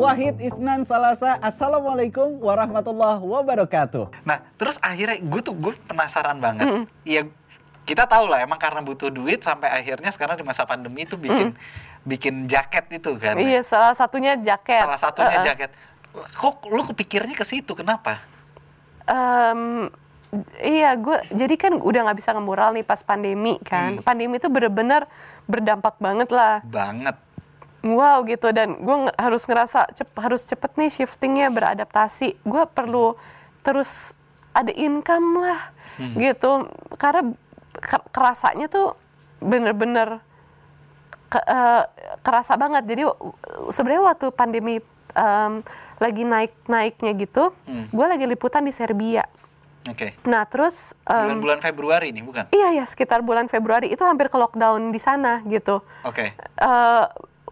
Wahid Isnan Salasa. Assalamualaikum warahmatullahi wabarakatuh. Nah, terus akhirnya gue tuh gue penasaran banget. Iya, kita tahu lah emang karena butuh duit sampai akhirnya sekarang di masa pandemi itu bikin bikin jaket itu kan. Iya, salah satunya jaket. Salah satunya Uh-uh. jaket. Kok lu kepikirnya ke situ? Kenapa? Em, iya, gue jadi kan udah nggak bisa ngemural nih pas pandemi kan. Hmm. Pandemi itu bener-bener berdampak banget lah. Banget. Wow gitu dan gue nge- harus ngerasa cep- harus cepet nih shiftingnya beradaptasi. Gue perlu terus ada income lah Hmm. gitu karena ke- kerasanya tuh bener-bener ke- eh, kerasa banget. Jadi sebenarnya waktu pandemi em, lagi naik-naiknya gitu, Hmm. gue lagi liputan di Serbia. Oke. Nah terus Bulan-bulan Februari nih, bukan? iya ya sekitar bulan Februari itu hampir ke lockdown di sana gitu. Oke. eh i-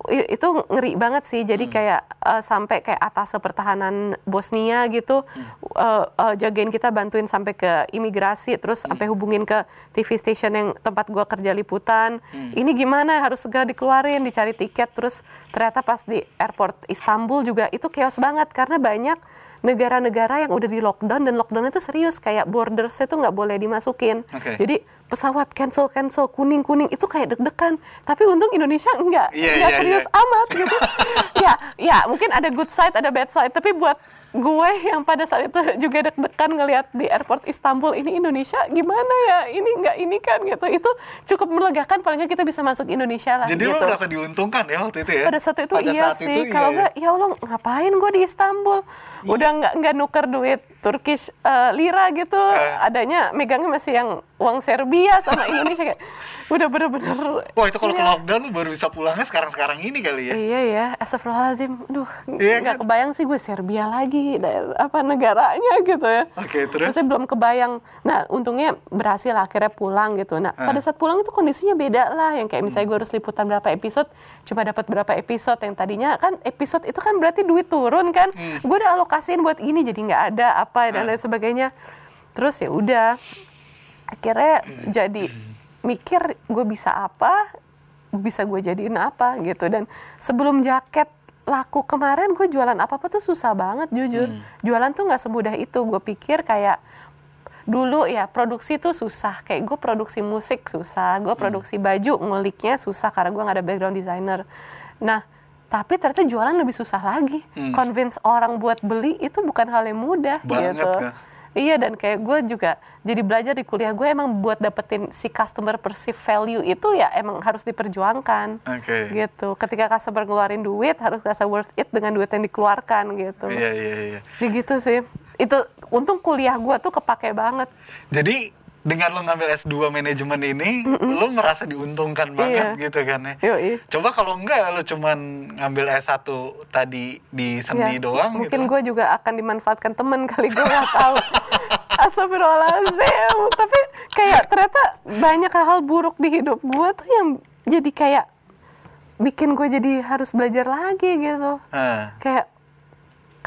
itu ngeri banget sih. Jadi Hmm. kayak eh, sampai kayak atas pertahanan Bosnia gitu eh, eh, jagain kita bantuin sampai ke imigrasi, terus Hmm. sampai hubungin ke TV station yang tempat gua kerja liputan. Hmm. Ini gimana? Harus segera dikeluarin, dicari tiket. Terus ternyata pas di airport Istanbul juga itu chaos banget karena banyak negara-negara yang udah di lockdown dan lockdown itu serius kayak bordersnya tuh nggak boleh dimasukin. Oke. Jadi pesawat cancel cancel kuning kuning itu kayak deg-degan. Tapi untung Indonesia enggak, Iya, enggak iya, serius iya. amat gitu. ya, ya mungkin ada good side ada bad side. Tapi buat gue yang pada saat itu juga deg-degan ngelihat di airport Istanbul ini Indonesia gimana ya ini enggak ini kan gitu. Itu cukup melegakan paling nggak kita bisa masuk Indonesia lah. Jadi gitu. lu merasa diuntungkan ya waktu itu ya? Pada saat itu Pada iya saat sih. itu Kalau iya, enggak, ya Allah ngapain gue di Istanbul? Udah nggak nggak nuker duit Turkish eh, lira gitu. Eh. Adanya megangnya masih yang uang Serbia sama Indonesia kayak udah bener-bener. Wah itu kalau ke Iya. lockdown lu baru bisa pulangnya sekarang-sekarang ini kali ya? Iya ya, astagfirullahaladzim. Duh, Iya nggak kan? kebayang sih gue Serbia lagi, apa negaranya gitu ya. Oke, terus? Maksudnya belum kebayang. Nah, untungnya berhasil akhirnya pulang gitu. Nah, Ah. pada saat pulang itu kondisinya beda lah. Yang kayak misalnya Hmm. gue harus liputan berapa episode, cuma dapat berapa episode. Yang tadinya kan episode itu kan berarti duit turun kan. Hmm. Gue udah alokasiin buat ini, jadi nggak ada apa dan Ah. lain sebagainya. Terus ya udah, akhirnya jadi mikir gue bisa apa, bisa gue jadiin apa gitu. Dan sebelum jaket laku kemarin gue jualan apa apa tuh susah banget jujur. Hmm. Jualan tuh nggak semudah itu. Gue pikir kayak dulu ya produksi tuh susah. Kayak gue produksi musik susah, gue Hmm. produksi baju nguliknya susah karena gue nggak ada background designer. Nah tapi ternyata jualan lebih susah lagi. Hmm. Convince orang buat beli itu bukan hal yang mudah Banget, gitu. Kak. Iya dan kayak gue juga jadi belajar di kuliah gue emang buat dapetin si customer perceive value itu ya emang harus diperjuangkan Oke. gitu. Ketika customer ngeluarin duit harus rasa worth it dengan duit yang dikeluarkan gitu. Iya, iya, iya. Ya gitu sih. Itu untung kuliah gue tuh kepake banget. Jadi dengan lo ngambil S2 manajemen ini, lo merasa diuntungkan banget Iya. gitu kan ya? Yoi. Coba kalau enggak lo cuman ngambil S1 tadi di seni Iya. doang Mungkin gitu. gue juga akan dimanfaatkan temen kali gue nggak tahu. Astagfirullahaladzim. Tapi kayak ternyata banyak hal buruk di hidup gue tuh yang jadi kayak bikin gue jadi harus belajar lagi gitu. Ah, Kayak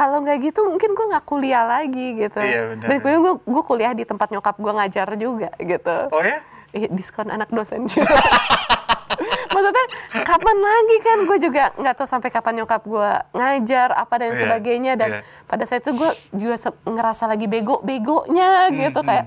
kalau nggak gitu mungkin gue nggak kuliah lagi gitu. Iya, benar. Dan kemudian gue gue kuliah di tempat nyokap gue ngajar juga gitu. Oh ya? Ih, diskon anak dosen juga. Maksudnya kapan lagi kan gue juga nggak tahu sampai kapan nyokap gue ngajar apa dan Iya, sebagainya dan iya. pada saat itu gue juga ngerasa lagi bego-begonya gitu hmm. kayak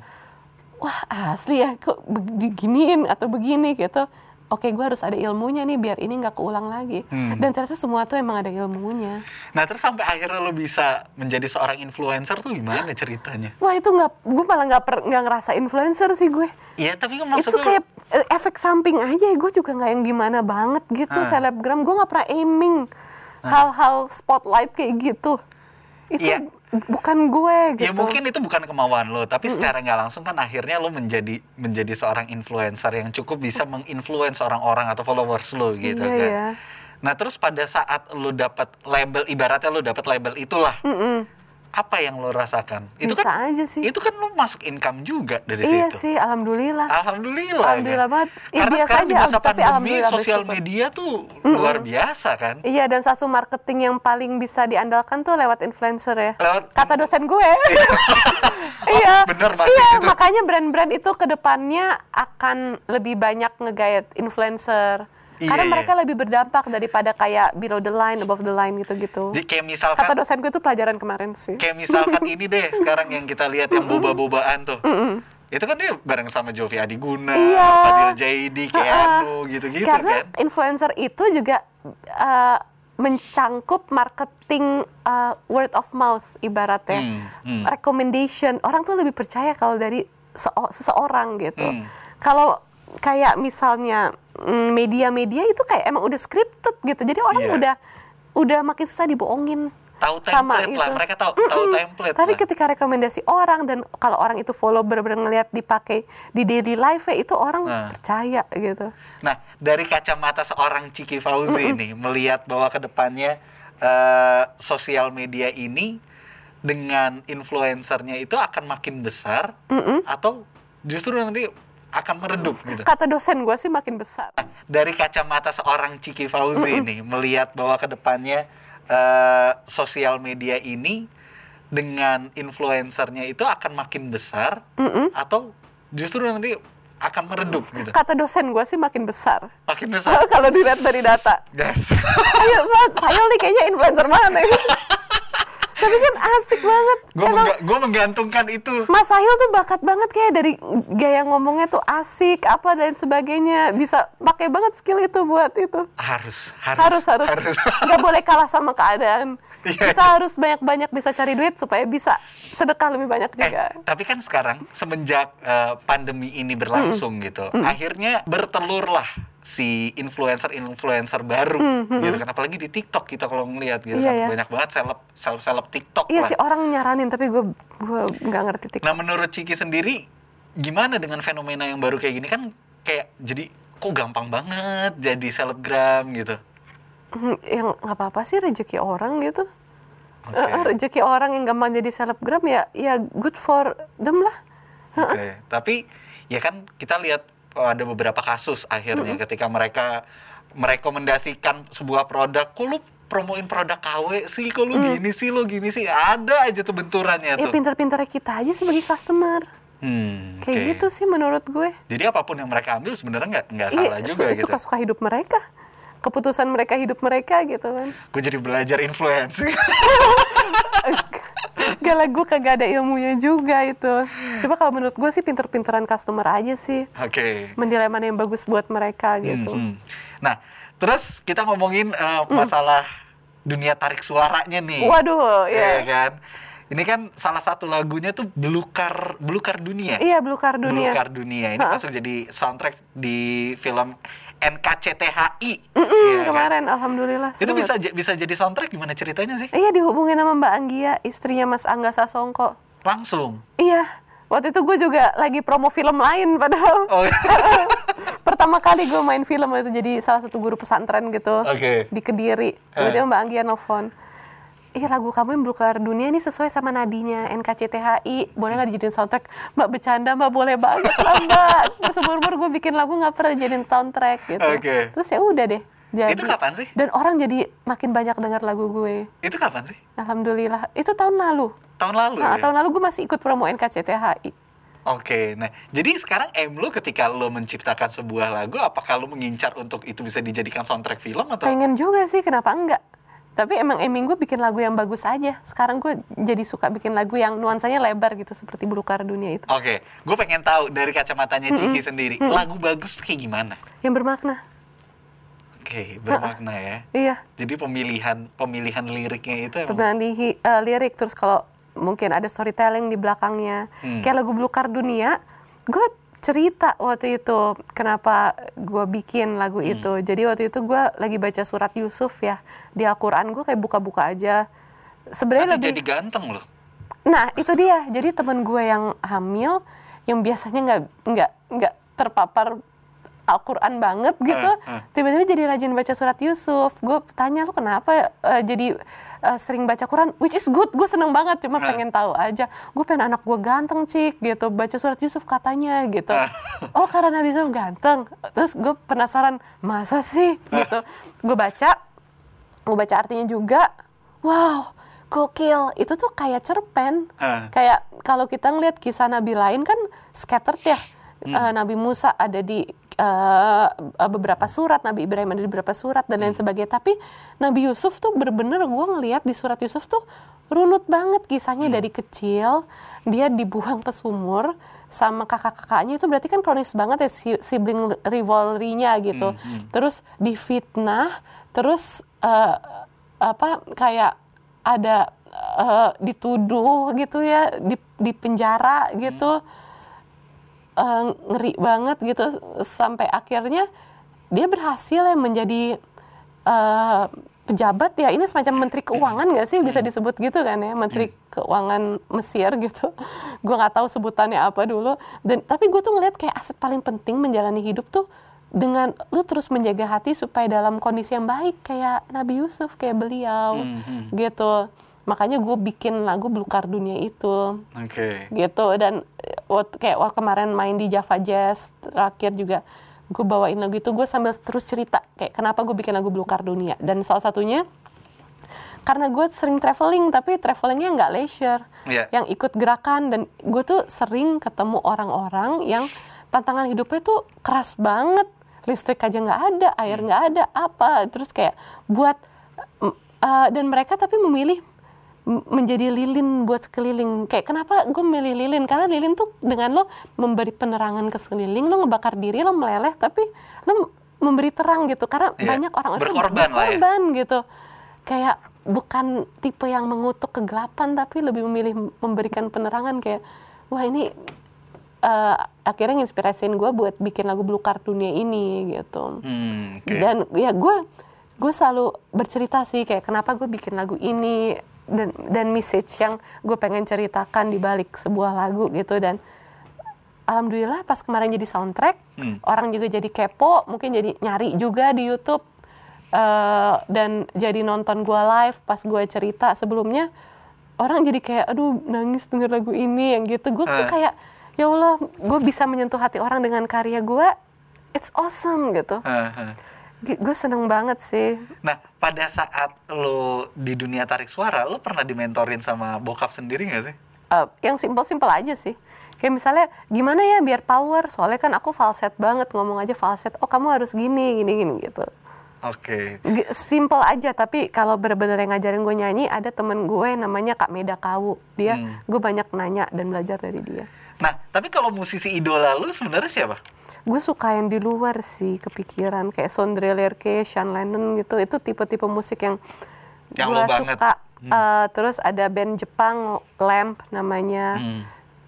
wah asli ya kok beginiin atau begini gitu. Oke gue harus ada ilmunya nih biar ini nggak keulang lagi. Hmm. Dan ternyata semua tuh emang ada ilmunya. Nah terus sampai akhirnya lo bisa menjadi seorang influencer tuh gimana ceritanya? Wah itu nggak, gue malah nggak per- nggak ngerasa influencer sih gue. Iya tapi kan itu maksudnya kayak eh, efek samping aja gue juga nggak yang gimana banget gitu Ah. selebgram gue nggak pernah aiming hal-hal spotlight kayak gitu itu Iya. Bukan gue gitu. Ya mungkin itu bukan kemauan lo, tapi secara nggak langsung kan akhirnya lo menjadi menjadi seorang influencer yang cukup bisa menginfluence orang-orang atau followers lo gitu iya kan. ya Nah terus pada saat lo dapat label, ibaratnya lo dapat label itulah, Mm-mm. Apa yang lo rasakan? Itu bisa kan aja sih itu kan lo masuk income juga dari iya situ. sih alhamdulillah Alhamdulillah. alhamdulillah kan? banget ya, Karena biasa sekarang di aja masa tapi pandemi alhamdulillah sosial bersyukur. media tuh luar biasa kan. iya dan satu marketing yang paling bisa diandalkan tuh lewat influencer ya Lewat kata dosen gue iya bener banget iya gitu. makanya brand-brand itu ke depannya akan lebih banyak ngegayat influencer Karena Iya, mereka iya. lebih berdampak daripada kayak below the line, above the line gitu-gitu. Jadi kayak Kata misalkan dosen gue itu pelajaran kemarin sih. kayak misalkan ini deh sekarang yang kita lihat yang boba-bobaan tuh. Itu kan dia bareng sama Jovi Adiguna, Iya. Fadil Jaidi, Keanu gitu-gitu Karena kan. influencer itu juga uh, mencangkup marketing uh, word of mouth ibaratnya. Hmm, hmm. Recommendation. Orang tuh lebih percaya kalau dari seo- seseorang gitu. Hmm. Kalau kayak misalnya media-media itu kayak emang udah scripted gitu. Jadi orang Iya. udah udah makin susah dibohongin. Tahu sama lah, itu. mereka tahu tahu Mm-mm. template Tapi lah. ketika rekomendasi orang dan kalau orang itu follow bener-bener ngeliat dipakai di daily life itu orang Nah. percaya gitu. Nah, dari kacamata seorang Ciki Fauzi ini melihat bahwa ke depannya eh, sosial media ini dengan influencernya itu akan makin besar Mm-mm. atau justru nanti akan meredup gitu. Kata dosen gue sih makin besar. Nah, dari kacamata seorang Ciki Fauzi ini melihat bahwa ke depannya eh, sosial media ini dengan influencernya itu akan makin besar Mm-mm. atau justru nanti akan meredup gitu. Kata dosen gue sih makin besar. Makin besar. Kalau dilihat dari data. Gas. Ayo, saya nih kayaknya influencer mana ya? Tapi kan asik banget. gue Emang gue menggantungkan itu Mas Sahil tuh bakat banget kayak dari gaya ngomongnya tuh asik apa dan sebagainya. Bisa pakai banget skill itu buat itu. harus Harus harus. Nggak boleh kalah sama keadaan. Iya. Kita harus banyak-banyak bisa cari duit supaya bisa sedekah lebih banyak eh juga. tapi kan sekarang semenjak eh, pandemi ini berlangsung gitu akhirnya bertelurlah si influencer-influencer baru gitu kan apalagi di TikTok kita kalau ngelihat gitu Iya, kan ya. banyak banget seleb seleb seleb TikTok Iya lah sih orang nyaranin tapi gue gue nggak ngerti TikTok. Nah menurut Ciki sendiri gimana dengan fenomena yang baru kayak gini kan kayak jadi kok gampang banget jadi selebgram gitu. Hmm, yang nggak apa-apa sih rezeki orang gitu. Oke. Eh, rezeki orang yang gampang jadi selebgram ya ya good for them lah. Oke. Tapi ya kan kita lihat ada beberapa kasus akhirnya ketika mereka merekomendasikan sebuah produk, kok lu promoin produk KW sih, kok lu gini sih, lu gini sih, ada aja tuh benturannya Ya tuh. pinter-pinternya kita aja sebagai customer. Hmm, Kayak oke. gitu sih menurut gue. Jadi apa pun yang mereka ambil sebenarnya nggak nggak Iya, salah juga su- gitu. suka-suka hidup mereka. Keputusan mereka hidup mereka gitu kan. Gue jadi belajar influencing. Gak lah, gue kagak ada ilmunya juga itu. Coba kalau menurut gue sih pinter-pinteran customer aja sih. Oke. Menilai mana yang bagus buat mereka gitu. Hmm, hmm. Nah, terus kita ngomongin eh, masalah dunia tarik suaranya nih. Waduh, Iya ya. kan? Ini kan salah satu lagunya tuh Belukar Belukar Dunia. Iya, Belukar Dunia. Belukar Dunia. Ini masuk jadi soundtrack di film NKCTHI. Mm-mm, Iya kan? kemarin, alhamdulillah. Itu bisa bisa jadi soundtrack gimana ceritanya sih? Iya, dihubungin sama Mbak Anggia, istrinya Mas Angga Sasongko. Langsung. Iya, waktu itu gue juga lagi promo film lain padahal. Oh, Pertama kali gue main film itu jadi salah satu guru pesantren gitu Oke. di Kediri. Tiba-tiba Mbak Anggia nelfon. Ih lagu kamu yang Belukar Dunia ini sesuai sama nadinya NKCTHI. Boleh nggak dijadiin soundtrack? Mbak bercanda mbak boleh banget lah mbak. Seumur umur gue bikin lagu nggak pernah jadiin soundtrack gitu. Oke. Terus ya udah deh. Jadi. Itu kapan sih? Dan orang jadi makin banyak dengar lagu gue. Itu kapan sih? Alhamdulillah. Itu tahun lalu. Tahun lalu Nah, ya? tahun lalu gue masih ikut promo NKCTHI. Oke, nah jadi sekarang aim lu ketika lu menciptakan sebuah lagu, apakah lu mengincar untuk itu bisa dijadikan soundtrack film atau? Pengen juga sih, kenapa enggak? Tapi emang aiming gue bikin lagu yang bagus aja. Sekarang gue jadi suka bikin lagu yang nuansanya lebar gitu, seperti Belukar Dunia itu. Oke, gue pengen tahu dari kacamatanya Ciki sendiri, lagu bagus kayak gimana? Yang bermakna. Oke, bermakna ya. Iya, Jadi pemilihan pemilihan liriknya itu emang di hi- eh, lirik terus kalau mungkin ada storytelling di belakangnya. Hmm. Kayak lagu Belukar Dunia, gue cerita waktu itu kenapa gue bikin lagu Hmm. itu. Jadi waktu itu gue lagi baca surat Yusuf ya di Al-Quran gue kayak buka-buka aja. Sebenarnya lebih jadi ganteng loh. Nah, itu dia. Jadi temen gue yang hamil, yang biasanya nggak nggak nggak terpapar Al-Quran banget gitu, Eh, eh. tiba-tiba jadi rajin baca surat Yusuf. Gue tanya lu kenapa eh, jadi eh, sering baca Quran, which is good. Gue seneng banget, cuma Eh. pengen tahu aja. Gue pengen anak gue ganteng cik gitu, baca surat Yusuf katanya gitu. Oh karena Nabi Yusuf ganteng. Terus gue penasaran, masa sih gitu. Gue baca, gue baca artinya juga. Wow, gokil. Itu tuh kayak cerpen. Eh. Kayak kalau kita ngeliat kisah nabi lain kan scattered ya. Eh, nabi Musa ada di eh, beberapa surat Nabi Ibrahim ada di beberapa surat dan lain sebagainya. Tapi Nabi Yusuf tuh bener-bener gue ngelihat di surat Yusuf tuh runut banget kisahnya dari kecil dia dibuang ke sumur sama kakak-kakaknya. Itu berarti kan kronis banget ya si- sibling rivalry-nya gitu. Terus difitnah terus eh, apa kayak ada eh, dituduh gitu ya di di penjara gitu eh, ngeri banget gitu. Sampai akhirnya dia berhasil ya menjadi eh, pejabat ya. Ini semacam menteri keuangan nggak sih bisa disebut gitu kan ya? Menteri keuangan Mesir gitu. Gue nggak tahu sebutannya apa dulu. Dan tapi gue tuh ngeliat kayak aset paling penting menjalani hidup tuh dengan lu terus menjaga hati supaya dalam kondisi yang baik kayak Nabi Yusuf kayak beliau Mhm. gitu makanya gue bikin lagu Belukar Dunia itu. Oke. gitu. Dan eh, waktu kayak waktu kemarin main di Java Jazz terakhir juga gue bawain lagu itu gue sambil terus cerita kayak kenapa gue bikin lagu Belukar Dunia. Dan salah satunya karena gue sering traveling tapi travelingnya nggak leisure. Iya. yang ikut gerakan dan gue tuh sering ketemu orang-orang yang tantangan hidupnya tuh keras banget. Listrik aja nggak ada air nggak ada apa. Terus kayak buat eh, dan mereka tapi memilih menjadi lilin buat sekeliling kayak kenapa gue milih lilin karena lilin tuh dengan lo memberi penerangan ke sekeliling lo ngebakar diri lo meleleh tapi lo memberi terang gitu karena Iya. banyak orang-orang tuh Berkorban ya. berkorban gitu kayak bukan tipe yang mengutuk kegelapan tapi lebih memilih memberikan penerangan kayak wah ini eh, akhirnya nginspirasiin gue buat bikin lagu Belukar Dunia ini gitu Hmm, oke. dan ya gue gue selalu bercerita sih kayak kenapa gue bikin lagu ini dan dan message yang gue pengen ceritakan di balik sebuah lagu gitu dan alhamdulillah pas kemarin jadi soundtrack Hmm. orang juga jadi kepo mungkin jadi nyari juga di YouTube eh, dan jadi nonton gue live pas gue cerita sebelumnya orang jadi kayak aduh nangis denger lagu ini yang gitu gue tuh Eh. kayak ya Allah gue bisa menyentuh hati orang dengan karya gue it's awesome gitu Heeh. Gue seneng banget sih Nah, pada saat lo di dunia tarik suara, lo pernah dimentorin sama bokap sendiri nggak sih? Eh, yang simpel-simpel aja sih kayak misalnya gimana ya biar power soalnya kan aku falset banget ngomong aja falset oh kamu harus gini gini gini gitu Oke. G- simple aja tapi kalau bener-bener yang ngajarin gue nyanyi ada temen gue namanya Kak Meda Kawu dia Hmm. gue banyak nanya dan belajar dari dia Nah, tapi kalau musisi idola lo sebenarnya siapa? gue suka yang di luar sih kepikiran kayak Sondre Lerche, Sean Lennon gitu itu tipe-tipe musik yang Yang gue banget. suka Eh, terus ada band Jepang Lamp namanya Hmm.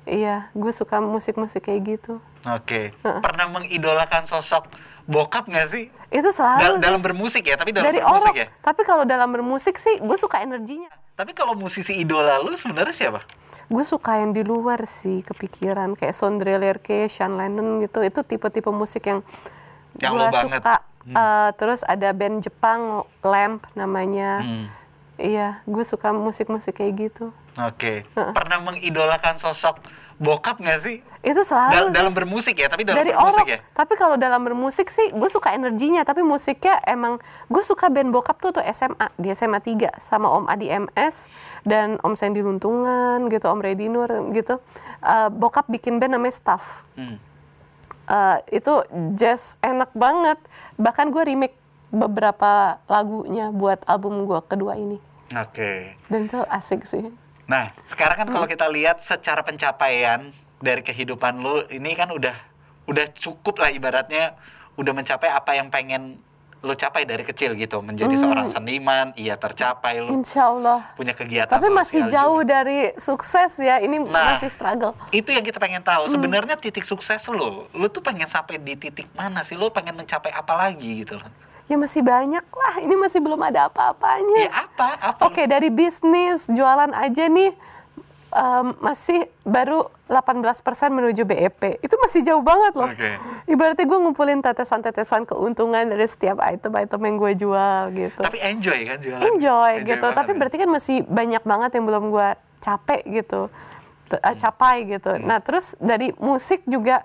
iya gue suka musik-musik kayak gitu Oke. Pernah mengidolakan sosok bokap nggak sih? itu selalu Dal- sih. dalam bermusik ya, tapi dalam dari bermusik orang ya. tapi kalau dalam bermusik sih gue suka energinya Tapi kalau musisi idola lu sebenarnya siapa? gue suka yang di luar sih kepikiran. Kayak Sondre Lerche, Sean Lennon gitu. Itu tipe-tipe musik yang Yang gue suka. Eh, terus ada band Jepang Lamp namanya. Hmm. Iya gue suka musik-musik kayak gitu Oke. Pernah mengidolakan sosok bokap nggak sih? itu selalu Dal- sih. dalam bermusik ya, tapi dalam dari bermusik orang ya. tapi kalau dalam bermusik sih gue suka energinya tapi musiknya emang gue suka band bokap tuh tuh SMA di SMA 3 sama Om Adi MS dan Om Sandy Luntungan gitu Om Reddy Nur gitu Eh, bokap bikin band namanya Staff Hmm. Eh, itu jazz enak banget bahkan gue remake beberapa lagunya buat album gue kedua ini Oke. dan itu asik sih Nah, sekarang kan Hmm. kalau kita lihat secara pencapaian dari kehidupan lu, ini kan udah udah cukup lah ibaratnya udah mencapai apa yang pengen lu capai dari kecil gitu, menjadi Hmm. seorang seniman, iya tercapai lu Insya Allah punya kegiatan tapi masih jauh juga. dari sukses ya ini Nah. masih struggle Itu yang kita pengen Hmm. tahu. Sebenarnya titik sukses lu, lu tuh pengen sampai di titik mana sih? Lu pengen mencapai apa lagi gitu loh. Ya masih banyak lah ini masih belum ada apa-apanya Ya apa? Apa? Oke, dari bisnis, jualan aja nih em, masih baru 18% menuju BEP. Itu masih jauh banget loh. Oke. Ibaratnya gue ngumpulin tetesan-tetesan keuntungan dari setiap item-item yang gue jual gitu. Tapi enjoy kan jualan. Enjoy, gitu. banget Tapi ya? berarti kan masih banyak banget yang belum gue capek gitu. T- eh, capai gitu. Hmm. Nah, terus dari musik juga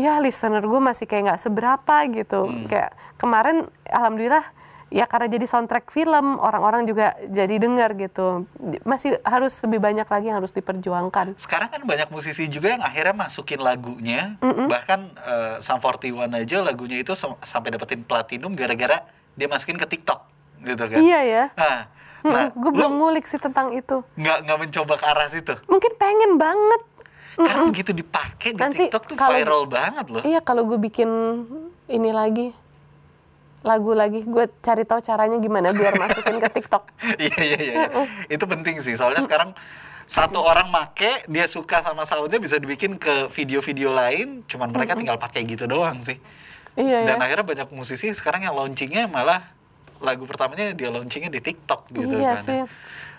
ya listener gue masih kayak nggak seberapa gitu. Hmm. Kayak kemarin alhamdulillah ya karena jadi soundtrack film orang-orang juga jadi dengar gitu masih harus lebih banyak lagi yang harus diperjuangkan Sekarang kan banyak musisi juga yang akhirnya masukin lagunya, bahkan eh, Sum 41 aja lagunya itu sam- sampai dapetin platinum gara-gara dia masukin ke TikTok gitu kan. iya ya Nah, nah gue lu belum ngulik sih tentang itu nggak nggak mencoba ke arah situ. mungkin pengen banget Karena begitu dipakai di Nanti TikTok tuh kalau- viral banget loh. iya kalau gue bikin ini lagi lagu lagi gue cari tahu caranya gimana biar masukin ke TikTok Iya iya iya. iya. Itu penting sih. Soalnya sekarang satu orang make dia suka sama soundnya bisa dibikin ke video-video lain. Cuman mereka tinggal pakai gitu doang sih. iya ya Dan akhirnya banyak musisi sekarang yang launchingnya malah lagu pertamanya dia launchingnya di TikTok gitu iya kan. sih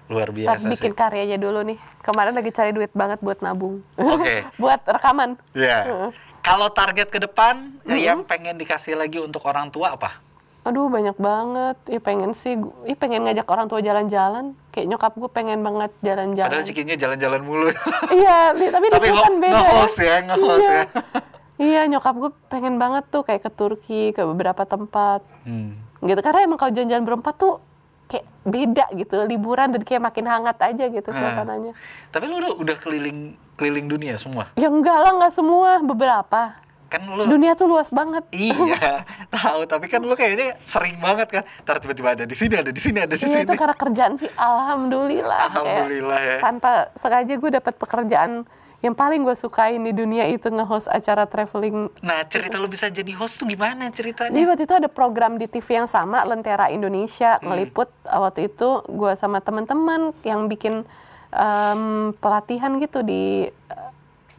Luar Ntar biasa bikin sih. karya aja dulu nih kemarin lagi cari duit banget buat nabung Oke. buat rekaman Iya. Kalau target ke depan yang pengen dikasih lagi untuk orang tua apa? Aduh banyak banget. Ya pengen sih, ih pengen ngajak orang tua jalan-jalan. Kayak nyokap gue pengen banget Padahal jalan-jalan. cikinya jalan-jalan mulu. Iya, tapi, Tapi itu kan beda ya. nge-host ya, Iya. ya. Iya, nyokap gue pengen banget tuh kayak ke Turki, ke beberapa tempat. Hmm. Gitu, karena emang kalau jalan-jalan berempat tuh kayak beda gitu, liburan dan kayak makin hangat aja gitu Nah. suasananya. Tapi lu udah, udah keliling keliling dunia semua. Ya enggak lah, enggak semua, beberapa. Kan lu Dunia tuh luas banget. Iya, tahu. Tapi kan lu kayaknya sering banget kan. Ntar tiba-tiba ada di sini, ada di sini, ada di Iya sini. itu karena kerjaan sih, alhamdulillah. Kayak Alhamdulillah ya. tanpa sengaja gue dapat pekerjaan yang paling gue sukain di dunia itu nge-host acara traveling. Nah, cerita lu bisa jadi host tuh gimana Jadi ceritanya? waktu itu ada program di TV yang sama, Lentera Indonesia Hmm. ngeliput uh, waktu itu gue sama teman-teman yang bikin em, pelatihan gitu di uh,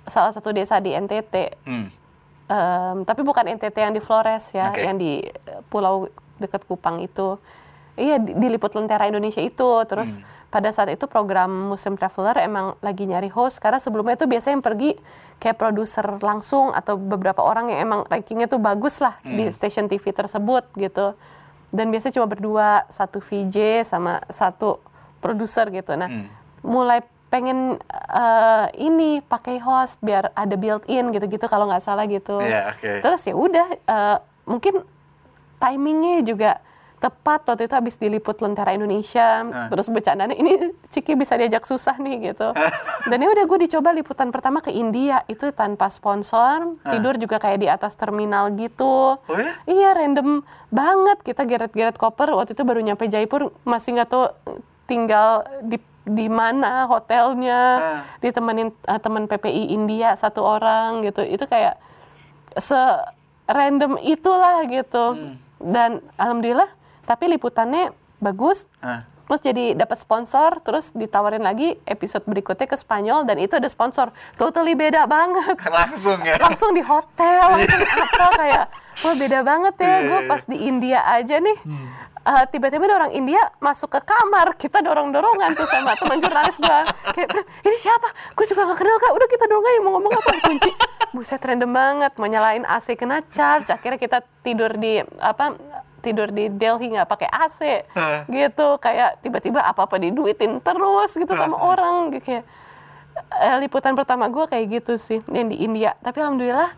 salah satu desa di NTT. Hmm. Em, tapi bukan NTT yang di Flores ya, Oke. yang di pulau dekat Kupang itu. Iya, di- diliput Lentera Indonesia itu. Terus Hmm. pada saat itu program Muslim Traveler emang lagi nyari host karena sebelumnya itu biasanya yang pergi kayak produser langsung atau beberapa orang yang emang rankingnya tuh bagus lah di Hmm. stasiun TV tersebut gitu. Dan biasanya cuma berdua, satu VJ sama satu produser gitu. Nah, Hmm. mulai pengen eh, ini pakai host biar ada built-in gitu-gitu kalau nggak salah gitu. Iya, oke. Terus ya udah eh, mungkin timingnya juga tepat waktu itu habis diliput Lentera Indonesia Ah. terus bercandanya ini Ciki bisa diajak susah nih gitu dan ya udah gue dicoba liputan pertama ke India itu tanpa sponsor tidur juga kayak di atas terminal gitu Oh ya? Iya random banget kita geret-geret koper waktu itu baru nyampe Jaipur masih nggak tahu eh, tinggal di di mana hotelnya Ah. ditemenin eh, teman PPI India satu orang gitu itu kayak se random itulah gitu Hmm. dan alhamdulillah tapi liputannya bagus Ah. terus jadi dapat sponsor terus ditawarin lagi episode berikutnya ke Spanyol dan itu ada sponsor. Totally beda banget. Langsung ya. langsung di hotel langsung apa kayak wah beda banget ya Iya, gue iya, pas di India aja nih. Hmm. eh, tiba-tiba ada orang India masuk ke kamar kita dorong-dorongan tuh sama teman jurnalis gue kayak ini siapa? Gue juga gak kenal kak. Udah kita dorong aja mau ngomong apa? Kunci. Buset random banget mau nyalain AC kena charge. Akhirnya kita tidur di apa tidur di Delhi nggak pakai AC Hah. gitu kayak tiba-tiba apa-apa diduitin terus gitu sama Hah. orang gitu kayak eh, liputan pertama gue kayak gitu sih yang di India tapi alhamdulillah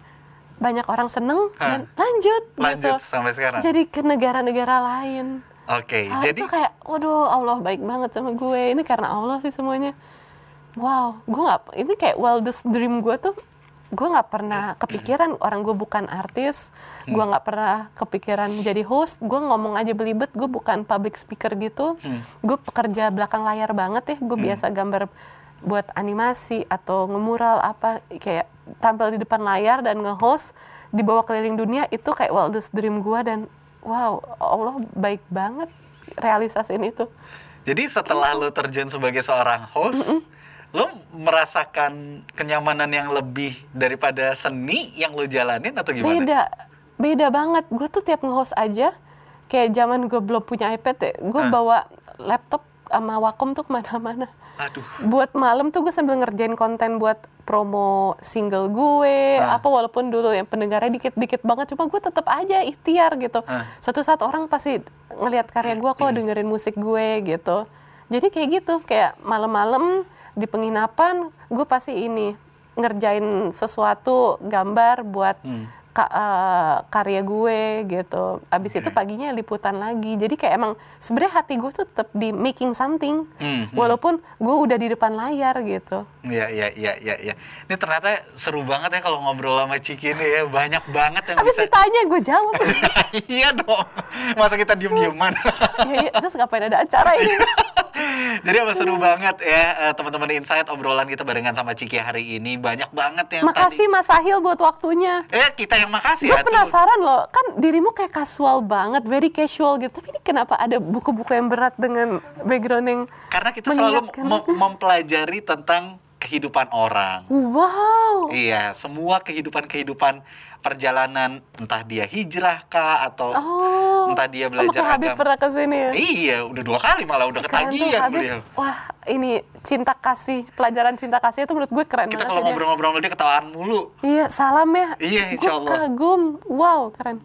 banyak orang seneng Hah. dan lanjut, Lanjut gitu sampai sekarang. jadi ke negara-negara lain Oke, Hal jadi itu kayak waduh Allah baik banget sama gue ini karena Allah sih semuanya wow gue nggak ini kayak wildest dream gue tuh gue nggak pernah kepikiran orang gue bukan artis. Gue Hmm. nggak pernah kepikiran jadi host. Gue ngomong aja belibet gue bukan public speaker gitu. Hmm. gue pekerja belakang layar banget ya. Gue biasa gambar buat animasi atau ngemural apa kayak tampil di depan layar dan nge-host dibawa keliling dunia itu kayak wildest dream gue dan wow Allah baik banget realisasiin itu. Jadi setelah lo terjun sebagai seorang host, lo merasakan kenyamanan yang lebih daripada seni yang lo jalanin atau gimana? beda beda banget gue tuh tiap nge-host aja kayak zaman gue belum punya iPad ya gue Ah. bawa laptop sama Wacom tuh ke mana-mana Aduh, buat malam tuh gue sambil ngerjain konten buat promo single gue Ah. apa walaupun dulu yang pendengarnya dikit-dikit banget cuma gue tetap aja ikhtiar gitu Ah. suatu saat orang pasti ngelihat karya gue kok dengerin musik gue gitu jadi kayak gitu kayak malam-malam di penginapan gue pasti ini ngerjain sesuatu gambar buat Hmm. Ka- eh, karya gue gitu. Abis itu Oke. paginya liputan lagi. Jadi kayak emang sebenarnya hati gue tuh tetap di making something. Hmm, hmm. Walaupun gue udah di depan layar gitu. Iya, iya, iya, iya, iya. Ini ternyata seru banget ya kalau ngobrol sama Ciki ini ya. Banyak banget yang Abis bisa. ditanya gue jawab. iya dong. Masa kita diem-dieman. ya, ya, terus ngapain ada acara ini? Jadi apa seru banget ya eh, teman-teman Insight obrolan kita barengan sama Ciki hari ini. Banyak banget yang Makasih Mas Sahil buat waktunya. tadi. Eh, kita yang makasih Gue ya. tuh. penasaran loh, kan dirimu kayak casual banget, very casual gitu. Tapi ini kenapa ada buku-buku yang berat dengan background yang Karena kita selalu mempelajari tentang kehidupan orang. wow. Iya, semua kehidupan-kehidupan perjalanan entah dia hijrah kah atau Oh. entah dia Oh, belajar makanya Habib agama. pernah ke sini ya? Iya, udah dua kali malah udah ketagihan beliau. Wah, ini cinta kasih, pelajaran cinta kasih itu menurut gue keren Kita kalau ngobrol-ngobrol sama dia ketawaan mulu. Iya, salam ya. Iya, insya Gue Allah. kagum. Wow, keren.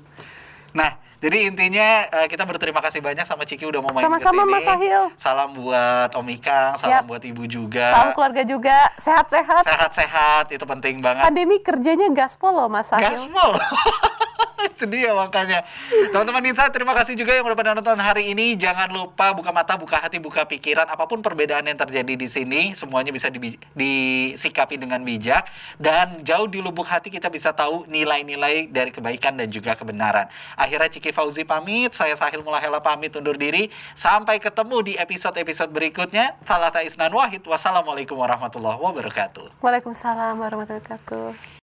Nah, jadi intinya eh, kita berterima kasih banyak sama Ciki udah mau main Sama-sama, ke sini. Mas Sahil. Salam buat Om Ikang, salam Siap. buat Ibu juga. Salam keluarga juga. Sehat-sehat. Sehat-sehat, itu penting banget. Pandemi kerjanya gaspol loh, Mas Sahil. Gaspol. itu dia makanya. Teman-teman Insight, terima kasih juga yang udah pada nonton hari ini. Jangan lupa buka mata, buka hati, buka pikiran. Apa pun perbedaan yang terjadi di sini, semuanya bisa dibi- disikapi dengan bijak. Dan jauh di lubuk hati kita bisa tahu nilai-nilai dari kebaikan dan juga kebenaran. Akhirnya Ciki Fauzi pamit, saya Sahil Mulahela pamit undur diri. Sampai ketemu di episode-episode berikutnya. Falata Isnan Wahid. Wassalamualaikum warahmatullahi wabarakatuh. Waalaikumsalam warahmatullahi wabarakatuh.